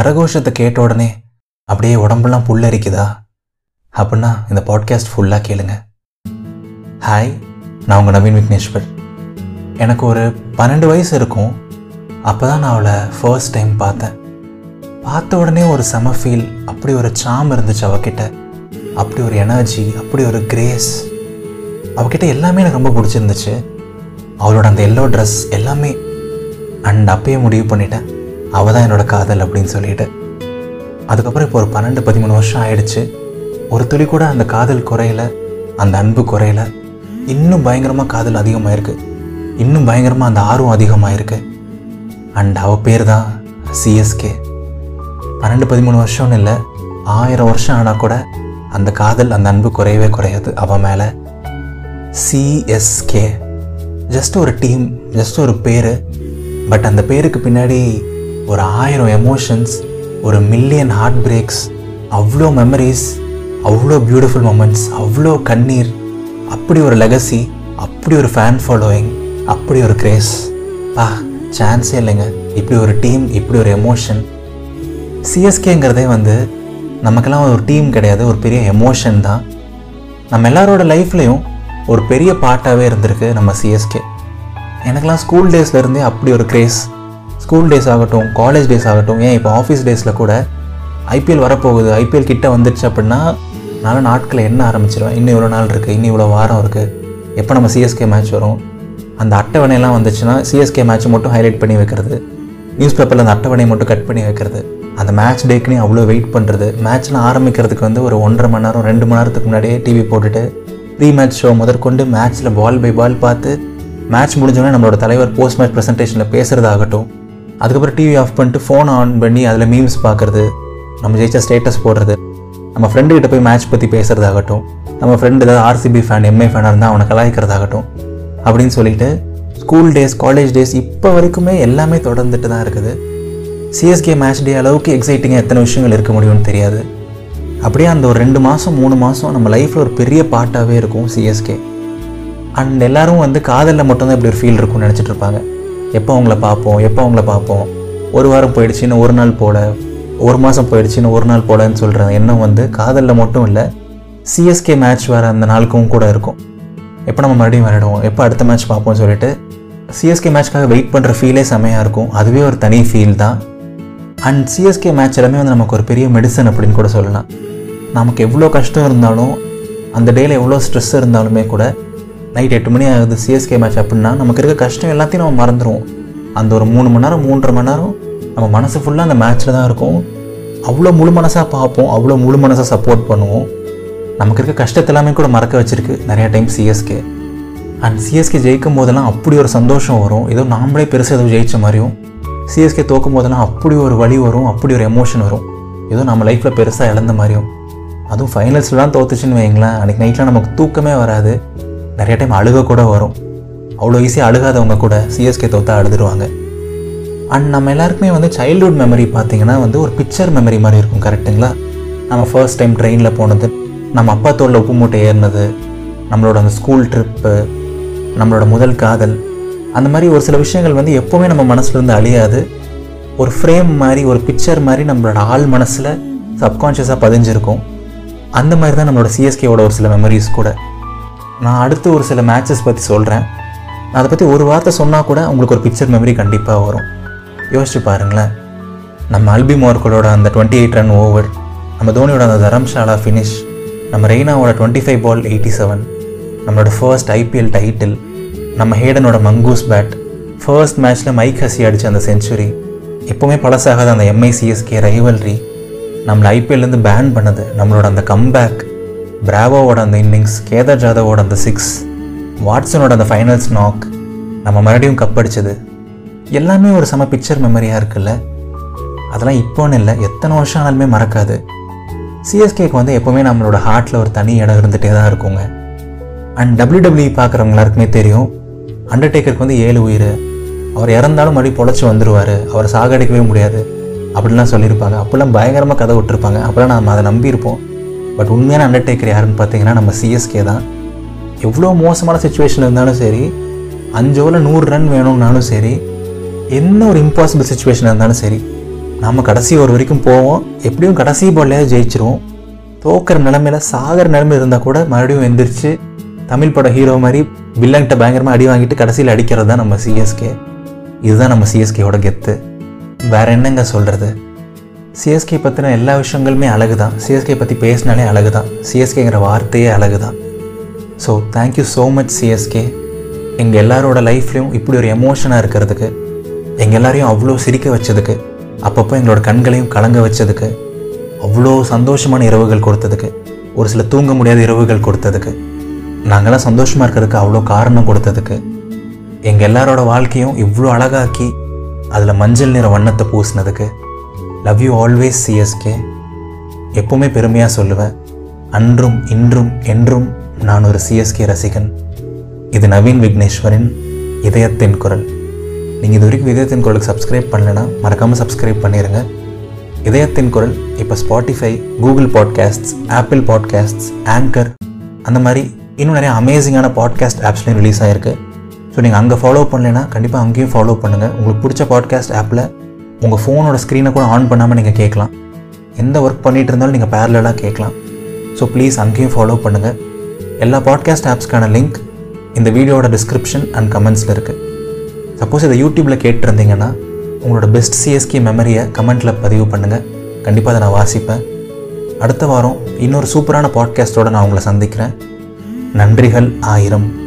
கரகோஷத்தை கேட்ட உடனே அப்படியே உடம்பெல்லாம் புல்லரிக்குதா? அப்படின்னா இந்த பாட்காஸ்ட் ஃபுல்லாக கேளுங்க. ஹாய் நான் உங்கள் நவீன் விக்னேஸ்வர் எனக்கு ஒரு பன்னெண்டு வயசு இருக்கும். அப்போ தான் நான் அவளை ஃபர்ஸ்ட் டைம் பார்த்தேன். பார்த்த உடனே ஒரு செம ஃபீல் அப்படி ஒரு சாம் இருந்துச்சு அவகிட்ட. அப்படி ஒரு எனர்ஜி அப்படி ஒரு கிரேஸ் அவகிட்ட எல்லாமே எனக்கு ரொம்ப பிடிச்சிருந்துச்சு. அவளோட அந்த எல்லோ ட்ரெஸ் எல்லாமே அண்ட் அப்பயே முடிவு பண்ணிட்டேன். அவள் தான் என்னோட காதல் அப்படின்னு சொல்லிட்டு. அதுக்கப்புறம் இப்போ ஒரு பன்னெண்டு பதிமூணு வருஷம் ஆயிடுச்சு. ஒரு துளி கூட அந்த காதல் குறையல அந்த அன்பு குறையல. இன்னும் பயங்கரமாக காதல் அதிகமாயிருக்கு. இன்னும் பயங்கரமாக அந்த ஆர்வம் அதிகமாயிருக்கு. அண்ட் அவள் பேர் தான் சிஎஸ்கே பன்னெண்டு பதிமூணு வருஷம்னு இல்லை ஆயிரம் வருஷம் ஆனால் கூட அந்த காதல் அந்த அன்பு குறையவே குறையாது அவன் மேலே. சிஎஸ்கே ஜஸ்ட் ஒரு டீம் ஜஸ்ட் ஒரு பேர். பட் அந்த பேருக்கு பின்னாடி ஒரு ஆயிரம் எமோஷன்ஸ் ஒரு மில்லியன் ஹார்ட் பிரேக்ஸ் அவ்வளோ மெமரிஸ் அவ்வளோ பியூட்டிஃபுல் மூமெண்ட்ஸ் அவ்வளோ கண்ணீர் அப்படி ஒரு லெகசி அப்படி ஒரு ஃபேன் ஃபாலோயிங் அப்படி ஒரு கிரேஸ் பா சான்ஸே இல்லைங்க. இப்படி ஒரு டீம் இப்படி ஒரு எமோஷன் சிஎஸ்கேங்கிறதே வந்து நமக்கெல்லாம் ஒரு டீம் கிடையாது ஒரு பெரிய எமோஷன் தான். நம்ம எல்லாரோட லைஃப்லேயும் ஒரு பெரிய பார்ட்டாகவே இருந்திருக்கு நம்ம சிஎஸ்கே எனக்கெல்லாம் ஸ்கூல் டேஸ்லேருந்தே அப்படி ஒரு கிரேஸ் ஸ்கூல் டேஸ் ஆகட்டும் காலேஜ் டேஸ் ஆகட்டும் ஏன் இப்போ ஆஃபீஸ் டேஸில் கூட ஐபிஎல் வரப்போகுது ஐபிஎல் கிட்ட வந்துடுச்சு அப்படின்னா நான் நாட்களை என்ன ஆரம்பிச்சிருவேன். இன்னும் இவ்வளோ நாள் இருக்குது இன்னும் இவ்வளோ வாரம் இருக்குது எப்போ நம்ம சிஎஸ்கே மேட்ச் வரும்? அந்த அட்டவணையெல்லாம் வந்துச்சுன்னா சிஎஸ்கே மேட்ச் மட்டும் ஹைலைட் பண்ணி வைக்கிறது. நியூஸ் பேப்பரில் அந்த அட்டவணையை மட்டும் கட் பண்ணி வைக்கிறது. அந்த மேட்ச் டேக்குனே அவ்வளோ வெயிட் பண்ணுறது மேட்ச்லாம் ஆரம்பிக்கிறதுக்கு வந்து ஒரு ஒன்றரை மணி நேரம் ரெண்டு மணி நேரத்துக்கு முன்னாடியே டிவி போட்டுட்டு ப்ரீ மேட்ச் ஷோ முதற்கொண்டு மேட்ச்சில் பால் பை பால் பார்த்து மேட்ச் முடிஞ்சோடனே நம்மளோட தலைவர் போஸ்ட் மேட்ச் ப்ரெசன்டேஷனில் பேசுகிறதாகட்டும் அதுக்கப்புறம் டிவி ஆஃப் பண்ணிட்டு ஃபோன் ஆன் பண்ணி அதில் மீம்ஸ் பார்க்குறது நம்ம ஜெயிச்சா ஸ்டேட்டஸ் போடுறது நம்ம ஃப்ரெண்டுக்கிட்ட போய் மேட்ச் பற்றி பேசுகிறதாகட்டும் நம்ம ஃப்ரெண்டு ஏதாவது ஆர்சிபி ஃபேன் எம்ஐ ஃபேனாக இருந்தால் அவனை கலாய்க்கிறதாகட்டும் அப்படின்னு சொல்லிட்டு ஸ்கூல் டேஸ் காலேஜ் டேஸ் இப்போ வரைக்குமே எல்லாமே தொடர்ந்துட்டு தான் இருக்குது. சிஎஸ்கே மேட்ச் டே அளவுக்கு எக்ஸைட்டிங்காக எத்தனை விஷயங்கள் இருக்க முடியும்னு தெரியாது. அப்படியே அந்த ஒரு ரெண்டு மாதம் மூணு மாதம் நம்ம லைஃப்பில் ஒரு பெரிய பார்ட்டாகவே இருக்கும் சிஎஸ்கே அண்ட் எல்லாரும் வந்து காதலில் மட்டும்தான் இப்படி ஒரு ஃபீல் இருக்கும்னு நினச்சிட்டு இருப்பாங்க. எப்போ அவங்கள பார்ப்போம்? எப்போ அவங்கள பார்ப்போம்? ஒரு வாரம் போயிடுச்சு இன்னும் ஒரு நாள் போல ஒரு மாதம் போயிடுச்சு இன்னும் ஒரு நாள் போலன்னு சொல்கிற எண்ணம் வந்து காதலில் மட்டும் இல்லை சிஎஸ்கே மேட்ச் வர அந்த நாளுக்கும் கூட இருக்கும். எப்போ நம்ம மறுபடியும் விளையாடுவோம்? எப்போ அடுத்த மேட்ச் பார்ப்போம்னு சொல்லிட்டு சிஎஸ்கே மேட்ச்க்காக வெயிட் பண்ணுற ஃபீலே செமையாக இருக்கும். அதுவே ஒரு தனி ஃபீல் தான். அண்ட் சிஎஸ்கே மேட்ச் எல்லாமே வந்து நமக்கு ஒரு பெரிய மெடிசன் அப்படின்னு கூட சொல்லலாம். நமக்கு எவ்வளோ கஷ்டம் இருந்தாலும் அந்த டேயில் எவ்வளோ ஸ்ட்ரெஸ் இருந்தாலுமே கூட நைட் எட்டு மணி ஆகுது சிஎஸ்கே மேட்ச் அப்படின்னா நமக்கு இருக்க கஷ்டம் எல்லாத்தையும் நம்ம மறந்துடுவோம் அந்த ஒரு மூணு மணி நேரம் மூன்றரை மணி நேரம் நம்ம மனசு ஃபுல்லாக அந்த மேட்ச்சில் தான் இருக்கும். அவ்வளோ முழு மனசாக பார்ப்போம் அவ்வளோ முழு மனசாக சப்போர்ட் பண்ணுவோம். நமக்கு இருக்க கஷ்டத்தை எல்லாமே கூட மறக்க வச்சிருக்கு நிறைய டைம் சிஎஸ்கே அண்ட் சிஎஸ்கே ஜெயிக்கும் போதெல்லாம் அப்படி ஒரு சந்தோஷம் வரும். ஏதோ நாமளே பெருசாக ஏதோ ஜெயிச்ச மாதிரியும் சிஎஸ்கே தோக்கும் போதெல்லாம் அப்படி ஒரு வழி வரும் அப்படி ஒரு எமோஷன் வரும். ஏதோ நம்ம லைஃப்பில் பெருசாக இழந்த மாதிரியும். அதுவும் ஃபைனல்ஸ்லாம் தோத்துச்சுன்னு வைங்களேன் அன்றைக்கி நைட்லாம் நமக்கு தூக்கமே வராது. நிறைய டைம் அழுக கூட வரும். அவ்வளோ ஈஸியாக அழுகாதவங்க கூட சிஎஸ்கே தோத்தா அழுதுருவாங்க. அண்ட் நம்ம எல்லாருக்குமே வந்து சைல்ட்ஹுட் மெமரி பார்த்தீங்கன்னா வந்து ஒரு பிக்சர் மெமரி மாதிரி இருக்கும் கரெக்டுங்களா நம்ம ஃபர்ஸ்ட் டைம் ட்ரெயினில் போனது நம்ம அப்பா தோளில் உப்பு மூட்டை ஏறினது நம்மளோட அந்த ஸ்கூல் ட்ரிப்பு நம்மளோட முதல் காதல். அந்த மாதிரி ஒரு சில விஷயங்கள் வந்து எப்போவுமே நம்ம மனசுலேருந்து அழியாது. ஒரு ஃப்ரேம் மாதிரி ஒரு பிக்சர் மாதிரி நம்மளோட ஆள் மனசில் சப்கான்ஷியஸாக பதிஞ்சிருக்கும். அந்த மாதிரி தான் நம்மளோட சிஎஸ்கேவோட ஒரு சில மெமரிஸ் கூட. நான் அடுத்து ஒரு சில மேட்சஸ் பற்றி சொல்கிறேன் நான் அதை பற்றி ஒரு வார்த்தை சொன்னால் கூட உங்களுக்கு ஒரு பிக்சர் மெமரி கண்டிப்பாக வரும். யோசிச்சு பாருங்களேன். நம்ம அல்பி மார்க்கலோட அந்த டுவெண்ட்டி எயிட் ரன் ஓவர் நம்ம தோனியோட அந்த தரம்ஷாலா ஃபினிஷ் நம்ம ரெய்னாவோட twenty five ball eighty seven நம்மளோட ஃபர்ஸ்ட் ஐபிஎல் டைட்டில் நம்ம ஹேடனோட மங்கூஸ் பேட் ஃபர்ஸ்ட் மேட்ச்சில் மைக் ஹசி அடித்த அந்த செஞ்சுரி எப்போவுமே பழசாகாத அந்த எம்ஐசிஎஸ்கே ரைவல்ரி நம்மளை ஐபிஎல்லேருந்து பேன் பண்ணது நம்மளோட அந்த கம்பேக் பிராவோவோட அந்த இன்னிங்ஸ் கேதர் ஜாதவோட அந்த சிக்ஸ் வாட்ஸனோட அந்த ஃபைனல்ஸ் நாக் நம்ம மறுபடியும் கப் அடிச்சது. எல்லாமே ஒரு செம பிக்சர் மெமரியாக இருக்குல்ல? அதெல்லாம் இப்போன்னு இல்லை எத்தனை வருஷம் ஆனாலுமே மறக்காது. சிஎஸ்கேக்கு வந்து எப்போவுமே நம்மளோட ஹார்ட்டில் ஒரு தனி இடம் இருந்துகிட்டே தான் இருக்குங்க. அண்ட் டபிள்யூடபிள்யூ பார்க்குறவங்க எல்லாருக்குமே தெரியும் அண்டர்டேக்கருக்கு வந்து ஏழு உயிர் அவர் இறந்தாலும் மறுபடியும் பொழைச்சி வந்துடுவார் அவரை சாகடிக்கவே முடியாது அப்படிலாம் சொல்லியிருப்பாங்க. அப்போல்லாம் பயங்கரமாக கதை விட்டுருப்பாங்க. அப்போல்லாம் நம்ம அதை நம்பியிருப்போம். பட் உண்மையான அண்டர்டேக்கர் யாருன்னு பார்த்தீங்கன்னா நம்ம சிஎஸ்கே தான். எவ்வளோ மோசமான சுச்சுவேஷன் இருந்தாலும் சரி அஞ்சு ஓவரில் நூறு ரன் வேணும்னாலும் சரி என்ன ஒரு இம்பாசிபிள் சுச்சுவேஷன் இருந்தாலும் சரி நம்ம கடைசி ஒரு வரைக்கும் போவோம். எப்படியும் கடைசி பால்லையாவது ஜெயிச்சிருவோம். தோக்கிற நிலமையில சாகிற நிலமை இருந்தால் கூட மறுபடியும் எந்திரிச்சு தமிழ் பட ஹீரோ மாதிரி வில்லங்கிட்ட பயங்கரமாக அடி வாங்கிட்டு கடைசியில் அடிக்கிறது தான் நம்ம சிஎஸ்கே இதுதான் நம்ம சிஎஸ்கேயோட கெத்து. வேற என்னங்க சொல்கிறது சிஎஸ்கே பற்றின எல்லா விஷயங்களுமே அழகு தான் சிஎஸ்கே பற்றி பேசினாலே அழகு தான் சிஎஸ்கேங்கிற வார்த்தையே அழகு தான் so thank you so much CSK எங்கள் எல்லாரோட லைஃப்லையும் இப்படி ஒரு எமோஷனாக இருக்கிறதுக்கு எங்கள் எல்லாரையும் அவ்வளோ சிரிக்க வச்சதுக்கு அப்பப்போ எங்களோட கண்களையும் கலங்க வச்சதுக்கு அவ்வளோ சந்தோஷமான இரவுகள் கொடுத்ததுக்கு ஒரு சில தூங்க முடியாத இரவுகள் கொடுத்ததுக்கு நாங்களாம் சந்தோஷமாக இருக்கிறதுக்கு அவ்வளோ காரணம் கொடுத்ததுக்கு எங்கள் எல்லாரோட வாழ்க்கையும் இவ்வளோ அழகாக்கி அதில் மஞ்சள் நிற வண்ணத்தை பூசினதுக்கு லவ் யூ ஆல்வேஸ் சிஎஸ்கே எப்பவுமே பெருமையாக சொல்லுவேன். அன்றும் இன்றும் என்றும் நான் ஒரு சிஎஸ்கே ரசிகன். இது நவீன் விக்னேஸ்வரின் இதயத்தின் குரல். நீங்கள் இது வரைக்கும் இதயத்தின் குரலுக்கு சப்ஸ்கிரைப் பண்ணலைன்னா மறக்காமல் சப்ஸ்கிரைப் பண்ணிடுங்க இதயத்தின் குரல் இப்போ Spotify Google podcasts Apple podcasts Anchor அந்த மாதிரி இன்னும் நிறைய அமேசிங்கான பாட்காஸ்ட் ஆப்ஸ்லையும் ரிலீஸ் ஆகிருக்கு ஸோ நீங்கள் அங்கே ஃபாலோ பண்ணலைன்னா கண்டிப்பாக அங்கேயும் ஃபாலோ பண்ணுங்கள் உங்களுக்கு பிடிச்ச பாட்காஸ்ட் ஆப்பில் உங்கள் ஃபோனோட ஸ்க்ரீனை கூட ஆன் பண்ணாமல் நீங்கள் கேட்கலாம். எந்த ஒர்க் பண்ணிகிட்டு இருந்தாலும் நீங்கள் பேரலாக கேட்கலாம். ஸோ ப்ளீஸ் அங்கேயும் ஃபாலோ பண்ணுங்கள் எல்லா பாட்காஸ்ட் ஆப்ஸ்க்கான லிங்க் இந்த வீடியோட டிஸ்கிரிப்ஷன் அண்ட் கமெண்ட்ஸில் இருக்குது சப்போஸ் இதை யூடியூப்பில் கேட்டிருந்தீங்கன்னா உங்களோட பெஸ்ட் சிஎஸ்கே மெமரியை கமெண்ட்டில் பதிவு பண்ணுங்கள் கண்டிப்பாக அதை நான் வாசிப்பேன். அடுத்த வாரம் இன்னொரு சூப்பரான பாட்காஸ்ட்டோட நான் உங்களை சந்திக்கிறேன். நன்றிகள் ஆயிரம்.